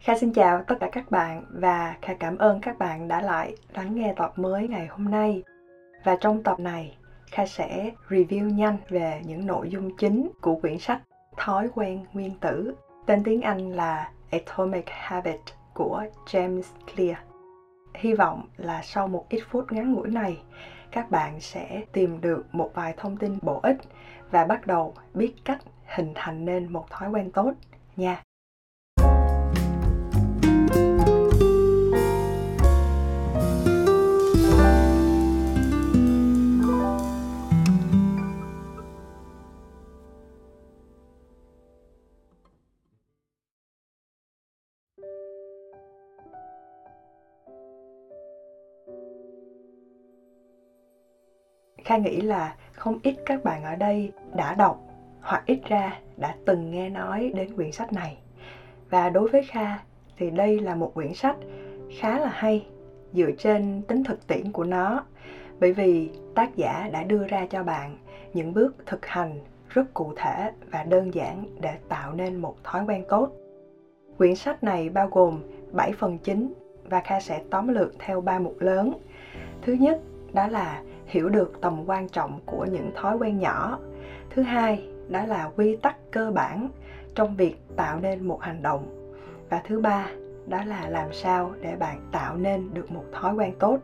Kha xin chào tất cả các bạn và Kha cảm ơn các bạn đã lại lắng nghe tập mới ngày hôm nay. Và trong tập này, Kha sẽ review nhanh về những nội dung chính của quyển sách Thói quen nguyên tử, tên tiếng Anh là Atomic Habit của James Clear. Hy vọng là sau một ít phút ngắn ngủi này, các bạn sẽ tìm được một vài thông tin bổ ích và bắt đầu biết cách hình thành nên một thói quen tốt nha. Kha nghĩ là không ít các bạn ở đây đã đọc hoặc ít ra đã từng nghe nói đến quyển sách này. Và đối với Kha thì đây là một quyển sách khá là hay dựa trên tính thực tiễn của nó bởi vì tác giả đã đưa ra cho bạn những bước thực hành rất cụ thể và đơn giản để tạo nên một thói quen tốt. Quyển sách này bao gồm 7 phần chính và Kha sẽ tóm lược theo ba mục lớn. Thứ nhất, đó là hiểu được tầm quan trọng của những thói quen nhỏ. Thứ hai, đó là quy tắc cơ bản trong việc tạo nên một hành động. Và thứ ba, đó là làm sao để bạn tạo nên được một thói quen tốt.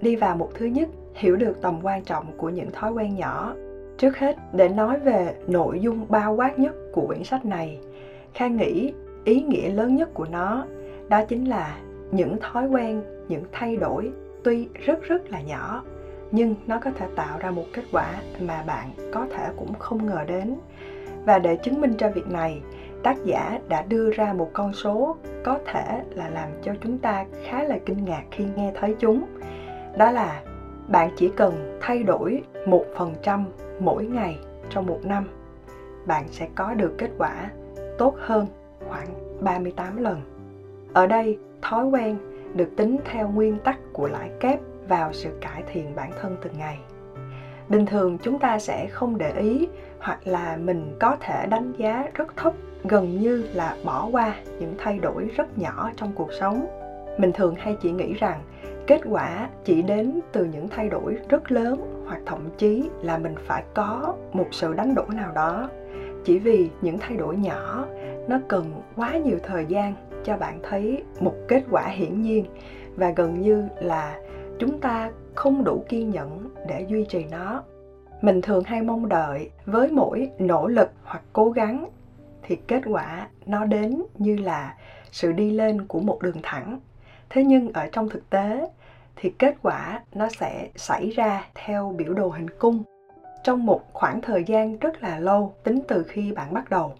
Đi vào mục thứ nhất, hiểu được tầm quan trọng của những thói quen nhỏ. Trước hết, để nói về nội dung bao quát nhất của quyển sách này kha nghĩ ý nghĩa lớn nhất của nó, đó chính là những thói quen, những thay đổi tuy rất rất là nhỏ nhưng nó có thể tạo ra một kết quả mà bạn có thể cũng không ngờ đến. Và để chứng minh cho việc này tác giả đã đưa ra một con số có thể là làm cho chúng ta khá là kinh ngạc khi nghe thấy chúng. Đó là bạn chỉ cần thay đổi 1% mỗi ngày trong một năm bạn sẽ có được kết quả tốt hơn khoảng 38 lần. Ở đây, thói quen được tính theo nguyên tắc của lãi kép vào sự cải thiện bản thân từng ngày. Bình thường chúng ta sẽ không để ý hoặc là mình có thể đánh giá rất thấp, gần như là bỏ qua những thay đổi rất nhỏ trong cuộc sống. Mình thường hay chỉ nghĩ rằng kết quả chỉ đến từ những thay đổi rất lớn hoặc thậm chí là mình phải có một sự đánh đổi nào đó. Chỉ vì những thay đổi nhỏ, nó cần quá nhiều thời gian cho bạn thấy một kết quả hiển nhiên và gần như là chúng ta không đủ kiên nhẫn để duy trì nó. Mình thường hay mong đợi với mỗi nỗ lực hoặc cố gắng, thì kết quả nó đến như là sự đi lên của một đường thẳng. Thế nhưng ở trong thực tế, thì kết quả nó sẽ xảy ra theo biểu đồ hình cung. Trong một khoảng thời gian rất là lâu, tính từ khi bạn bắt đầu,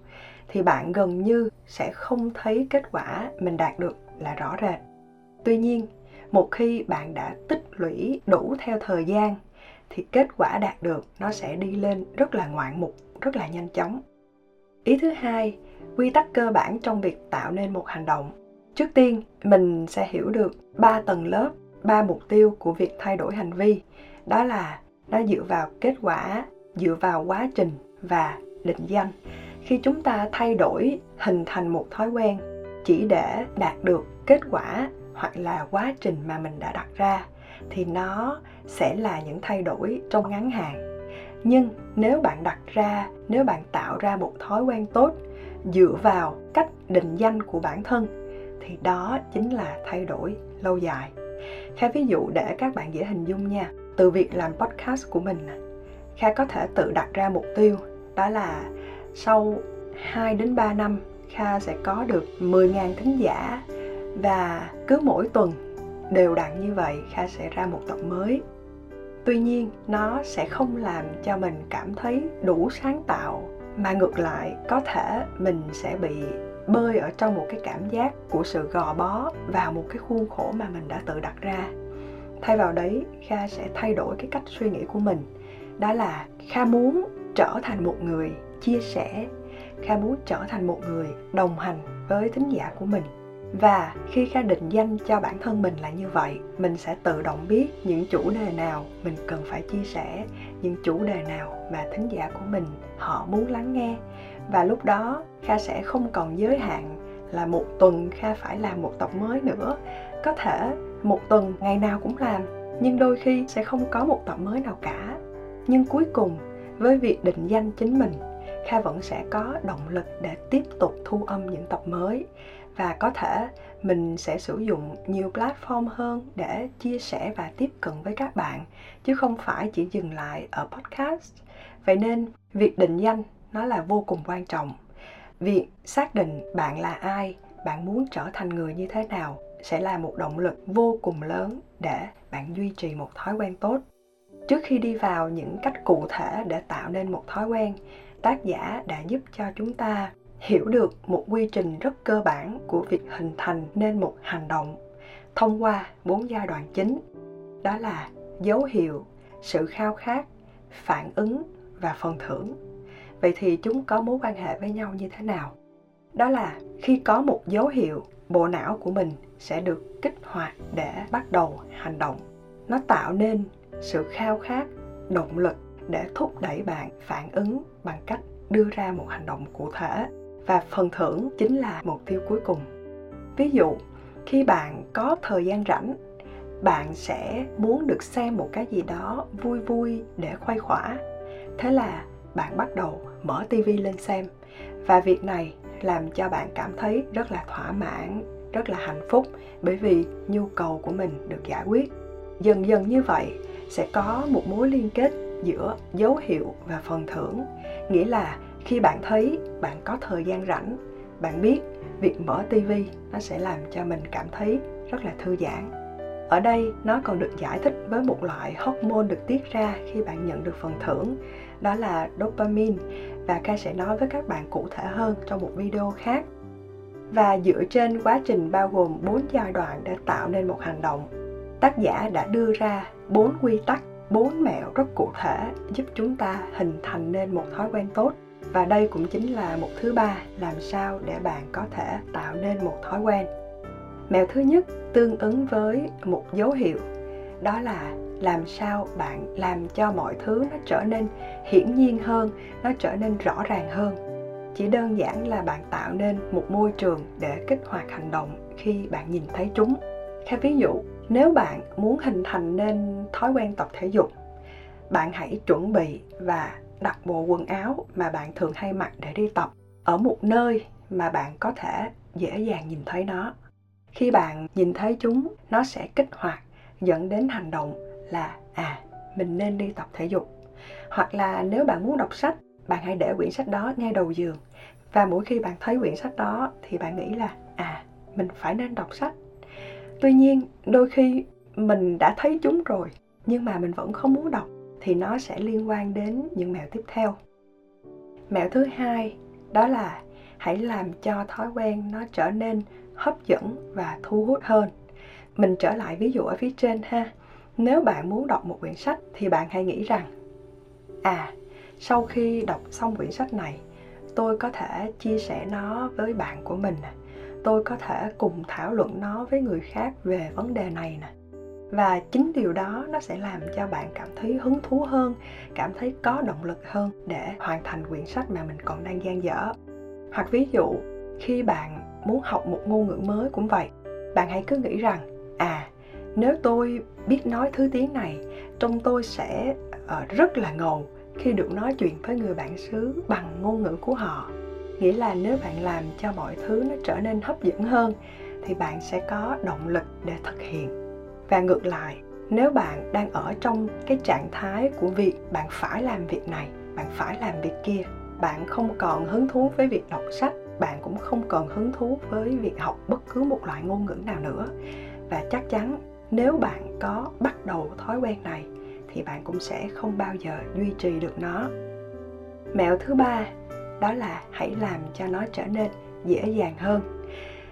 thì bạn gần như sẽ không thấy kết quả mình đạt được là rõ rệt. Tuy nhiên một khi bạn đã tích lũy đủ theo thời gian, thì kết quả đạt được nó sẽ đi lên rất là ngoạn mục, rất là nhanh chóng. Ý thứ hai, quy tắc cơ bản trong việc tạo nên một hành động. Trước tiên, mình sẽ hiểu được ba tầng lớp, ba mục tiêu của việc thay đổi hành vi. Đó là nó dựa vào kết quả, dựa vào quá trình và định danh. Khi chúng ta thay đổi hình thành một thói quen, chỉ để đạt được kết quả hoặc là quá trình mà mình đã đặt ra thì nó sẽ là những thay đổi trong ngắn hạn. Nhưng nếu bạn đặt ra, nếu bạn tạo ra một thói quen tốt dựa vào cách định danh của bản thân thì đó chính là thay đổi lâu dài. Kha, ví dụ để các bạn dễ hình dung nha, từ việc làm podcast của mình kha có thể tự đặt ra mục tiêu, đó là sau 2 đến 3 năm, Kha sẽ có được 10.000 thính giả và cứ mỗi tuần đều đặn như vậy, kha sẽ ra một tập mới. Tuy nhiên, nó sẽ không làm cho mình cảm thấy đủ sáng tạo, mà ngược lại, có thể mình sẽ bị bơi ở trong một cái cảm giác của sự gò bó vào một cái khuôn khổ mà mình đã tự đặt ra. Thay vào đấy, kha sẽ thay đổi cái cách suy nghĩ của mình. Đó là kha muốn trở thành một người chia sẻ. Kha muốn trở thành một người đồng hành với thính giả của mình và khi kha định danh cho bản thân mình là như vậy, mình sẽ tự động biết những chủ đề nào mình cần phải chia sẻ, những chủ đề nào mà thính giả của mình họ muốn lắng nghe. Và lúc đó, kha sẽ không còn giới hạn là một tuần kha phải làm một tập mới nữa. Có thể một tuần, ngày nào cũng làm, nhưng đôi khi sẽ không có một tập mới nào cả. Nhưng cuối cùng, với việc định danh chính mình, kha vẫn sẽ có động lực để tiếp tục thu âm những tập mới và có thể mình sẽ sử dụng nhiều platform hơn để chia sẻ và tiếp cận với các bạn, chứ không phải chỉ dừng lại ở podcast. Vậy nên, việc định danh nó là vô cùng quan trọng. Việc xác định bạn là ai, bạn muốn trở thành người như thế nào sẽ là một động lực vô cùng lớn để bạn duy trì một thói quen tốt. Trước khi đi vào những cách cụ thể để tạo nên một thói quen, tác giả đã giúp cho chúng ta hiểu được một quy trình rất cơ bản của việc hình thành nên một hành động thông qua bốn giai đoạn chính, đó là dấu hiệu, sự khao khát, phản ứng và phần thưởng. Vậy thì chúng có mối quan hệ với nhau như thế nào? Đó là khi có một dấu hiệu, bộ não của mình sẽ được kích hoạt để bắt đầu hành động. Nó tạo nên sự khao khát, động lực để thúc đẩy bạn phản ứng bằng cách đưa ra một hành động cụ thể và phần thưởng chính là mục tiêu cuối cùng. Ví dụ, khi bạn có thời gian rảnh, bạn sẽ muốn được xem một cái gì đó vui vui để khoai khỏa. Thế là bạn bắt đầu mở tivi lên xem. Và việc này làm cho bạn cảm thấy rất là thỏa mãn, rất là hạnh phúc bởi vì nhu cầu của mình được giải quyết. Dần dần như vậy sẽ có một mối liên kết giữa dấu hiệu và phần thưởng, nghĩa là khi bạn thấy bạn có thời gian rảnh, bạn biết việc mở tivi nó sẽ làm cho mình cảm thấy rất là thư giãn. Ở đây, nó còn được giải thích với một loại hormone được tiết ra khi bạn nhận được phần thưởng, đó là dopamine, và ca sẽ nói với các bạn cụ thể hơn trong một video khác. Và dựa trên quá trình bao gồm 4 giai đoạn để tạo nên một hành động, tác giả đã đưa ra 4 quy tắc 4 mẹo rất cụ thể giúp chúng ta hình thành nên một thói quen tốt và đây cũng chính là một thứ ba làm sao để bạn có thể tạo nên một thói quen. Mẹo thứ nhất, tương ứng với một dấu hiệu, đó là làm sao bạn làm cho mọi thứ nó trở nên hiển nhiên hơn, nó trở nên rõ ràng hơn. Chỉ đơn giản là bạn tạo nên một môi trường để kích hoạt hành động khi bạn nhìn thấy chúng. Theo ví dụ, nếu bạn muốn hình thành nên thói quen tập thể dục, bạn hãy chuẩn bị và đặt bộ quần áo mà bạn thường hay mặc để đi tập ở một nơi mà bạn có thể dễ dàng nhìn thấy nó. Khi bạn nhìn thấy chúng, nó sẽ kích hoạt, dẫn đến hành động là à mình nên đi tập thể dục. Hoặc là nếu bạn muốn đọc sách, bạn hãy để quyển sách đó ngay đầu giường. Và mỗi khi bạn thấy quyển sách đó thì bạn nghĩ là à mình phải nên đọc sách. Tuy nhiên, đôi khi mình đã thấy chúng rồi, nhưng mà mình vẫn không muốn đọc thì nó sẽ liên quan đến những mẹo tiếp theo. Mẹo thứ hai đó là hãy làm cho thói quen nó trở nên hấp dẫn và thu hút hơn. Mình trở lại ví dụ ở phía trên ha. Nếu bạn muốn đọc một quyển sách thì bạn hãy nghĩ rằng à sau khi đọc xong quyển sách này, tôi có thể chia sẻ nó với bạn của mình tôi có thể cùng thảo luận nó với người khác về vấn đề này nè và chính điều đó nó sẽ làm cho bạn cảm thấy hứng thú hơn cảm thấy có động lực hơn để hoàn thành quyển sách mà mình còn đang gian dở. Hoặc ví dụ khi bạn muốn học một ngôn ngữ mới cũng vậy bạn hãy cứ nghĩ rằng à nếu tôi biết nói thứ tiếng này trong tôi sẽ uh, rất là ngầu khi được nói chuyện với người bạn xứ bằng ngôn ngữ của họ. Nghĩa là nếu bạn làm cho mọi thứ nó trở nên hấp dẫn hơn thì bạn sẽ có động lực để thực hiện và ngược lại, nếu bạn đang ở trong cái trạng thái của việc bạn phải làm việc này, bạn phải làm việc kia, bạn không còn hứng thú với việc đọc sách, bạn cũng không còn hứng thú với việc học bất cứ một loại ngôn ngữ nào nữa. Và chắc chắn, nếu bạn có bắt đầu thói quen này, thì bạn cũng sẽ không bao giờ duy trì được nó. Mẹo thứ ba, đó là hãy làm cho nó trở nên dễ dàng hơn.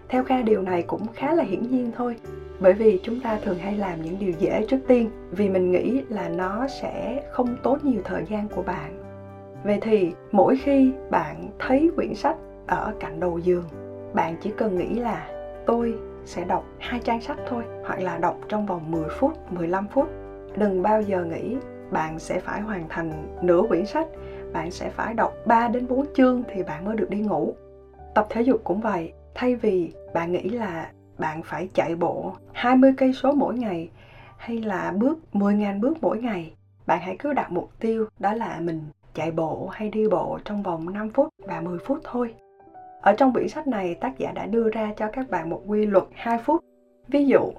Theo kha, điều này cũng khá là hiển nhiên thôi bởi vì chúng ta thường hay làm những điều dễ trước tiên vì mình nghĩ là nó sẽ không tốn nhiều thời gian của bạn vậy thì mỗi khi bạn thấy quyển sách ở cạnh đầu giường bạn chỉ cần nghĩ là tôi sẽ đọc hai trang sách thôi hoặc là đọc trong vòng 10 phút, 15 phút. Đừng bao giờ nghĩ bạn sẽ phải hoàn thành nửa quyển sách, bạn sẽ phải đọc 3 đến 4 chương thì bạn mới được đi ngủ. Tập thể dục cũng vậy, thay vì bạn nghĩ là bạn phải chạy bộ 20 cây số mỗi ngày hay là bước 10.000 bước mỗi ngày, bạn hãy cứ đặt mục tiêu đó là mình chạy bộ hay đi bộ trong vòng 5 phút và 10 phút thôi. Ở trong quyển sách này, tác giả đã đưa ra cho các bạn một quy luật 2 phút. Ví dụ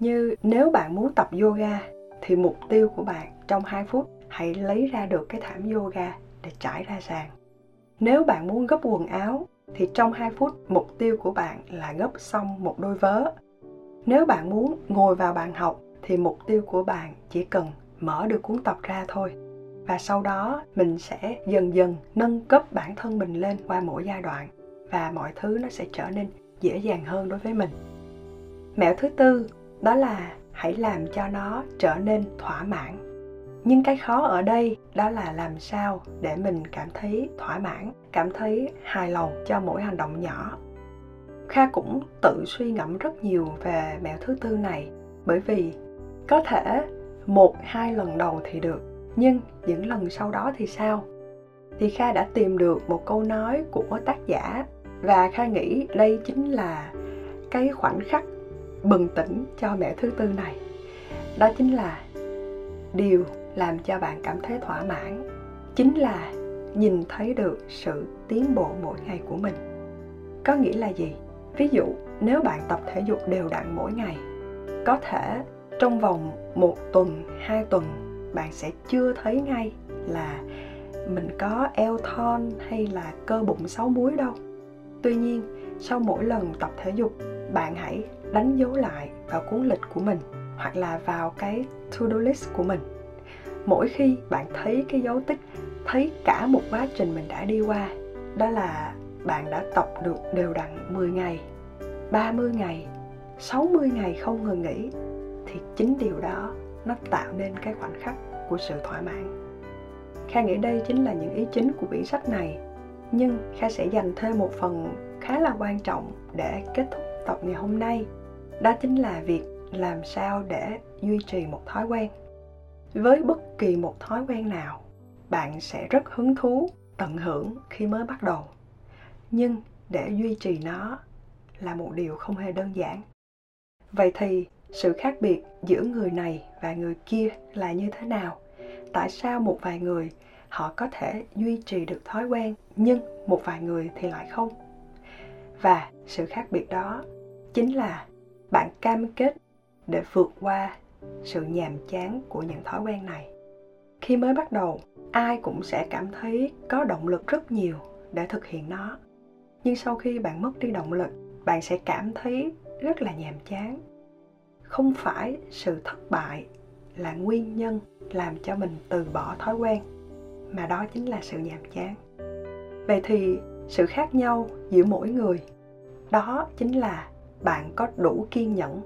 như nếu bạn muốn tập yoga thì mục tiêu của bạn trong 2 phút hãy lấy ra được cái thảm yoga để trải ra sàn. Nếu bạn muốn gấp quần áo thì trong 2 phút mục tiêu của bạn là gấp xong một đôi vớ. Nếu bạn muốn ngồi vào bàn học thì mục tiêu của bạn chỉ cần mở được cuốn tập ra thôi. Và sau đó mình sẽ dần dần nâng cấp bản thân mình lên qua mỗi giai đoạn và mọi thứ nó sẽ trở nên dễ dàng hơn đối với mình. Mẹo thứ tư, đó là hãy làm cho nó trở nên thỏa mãn nhưng cái khó ở đây đó là làm sao để mình cảm thấy thỏa mãn, cảm thấy hài lòng cho mỗi hành động nhỏ. Kha cũng tự suy ngẫm rất nhiều về mẹo thứ tư này, bởi vì có thể một, hai lần đầu thì được, nhưng những lần sau đó thì sao? Thì kha đã tìm được một câu nói của tác giả và kha nghĩ đây chính là cái khoảnh khắc bừng tỉnh cho mẹ thứ tư này. Đó chính là điều làm cho bạn cảm thấy thỏa mãn, chính là nhìn thấy được sự tiến bộ mỗi ngày của mình. Có nghĩa là gì? Ví dụ, nếu bạn tập thể dục đều đặn mỗi ngày, có thể trong vòng một tuần, hai tuần, bạn sẽ chưa thấy ngay là mình có eo thon hay là cơ bụng sáu múi đâu. Tuy nhiên, sau mỗi lần tập thể dục, bạn hãy đánh dấu lại vào cuốn lịch của mình hoặc là vào cái to-do list của mình mỗi khi bạn thấy cái dấu tích, thấy cả một quá trình mình đã đi qua, đó là bạn đã tập được đều đặn 10 ngày 30 ngày 60 ngày không ngừng nghỉ, thì chính điều đó nó tạo nên cái khoảnh khắc của sự thỏa mãn. Kha nghĩ đây chính là những ý chính của quyển sách này, nhưng Kha sẽ dành thêm một phần khá là quan trọng để kết thúc tập ngày hôm nay, đó chính là việc làm sao để duy trì một thói quen với bất kỳ một thói quen nào, bạn sẽ rất hứng thú, tận hưởng khi mới bắt đầu. Nhưng để duy trì nó là một điều không hề đơn giản. Vậy thì sự khác biệt giữa người này và người kia là như thế nào? Tại sao một vài người họ có thể duy trì được thói quen, nhưng một vài người thì lại không? Và sự khác biệt đó chính là bạn cam kết để vượt qua sự nhàm chán của những thói quen này. Khi mới bắt đầu, ai cũng sẽ cảm thấy có động lực rất nhiều để thực hiện nó. Nhưng sau khi bạn mất đi động lực, bạn sẽ cảm thấy rất là nhàm chán. Không phải sự thất bại là nguyên nhân làm cho mình từ bỏ thói quen, mà đó chính là sự nhàm chán. Vậy thì sự khác nhau giữa mỗi người, đó chính là bạn có đủ kiên nhẫn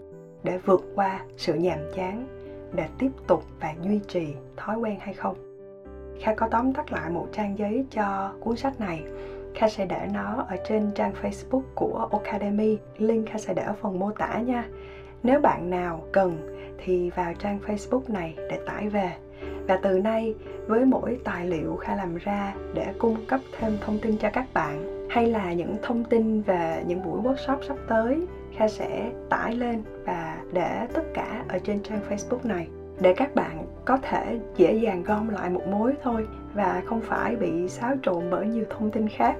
để vượt qua sự nhàm chán, để tiếp tục và duy trì thói quen hay không? Kha có tóm tắt lại một trang giấy cho cuốn sách này. Kha sẽ để nó ở trên trang facebook của academy. Link kha sẽ để ở phần mô tả nha. Nếu bạn nào cần thì vào trang facebook này để tải về. Và từ nay, với mỗi tài liệu kha làm ra để cung cấp thêm thông tin cho các bạn, hay là những thông tin về những buổi workshop sắp tới kha sẽ tải lên và để tất cả ở trên trang facebook này, để các bạn có thể dễ dàng gom lại một mối thôi và không phải bị xáo trộn bởi nhiều thông tin khác.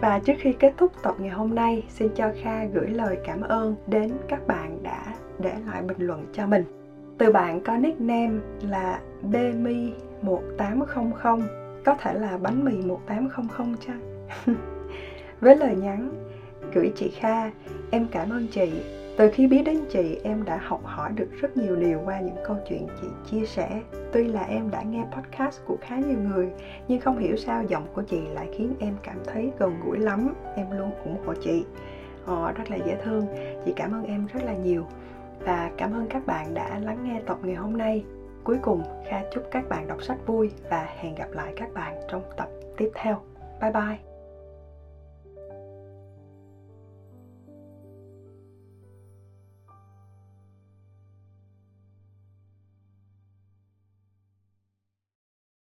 Và trước khi kết thúc tập ngày hôm nay, xin cho kha gửi lời cảm ơn đến các bạn đã để lại bình luận cho mình. Từ bạn có nickname là bmi 1800 có thể là bánh mì 1800 chăng? Với lời nhắn gửi chị Kha em cảm ơn chị. Từ khi biết đến chị, em đã học hỏi được rất nhiều điều qua những câu chuyện chị chia sẻ. Tuy là em đã nghe podcast của khá nhiều người, nhưng không hiểu sao giọng của chị lại khiến em cảm thấy gần gũi lắm. Em luôn ủng hộ chị. Họ rất là dễ thương. Chị cảm ơn em rất là nhiều. Và cảm ơn các bạn đã lắng nghe tập ngày hôm nay. Cuối cùng, kha chúc các bạn đọc sách vui và hẹn gặp lại các bạn trong tập tiếp theo. Bye bye.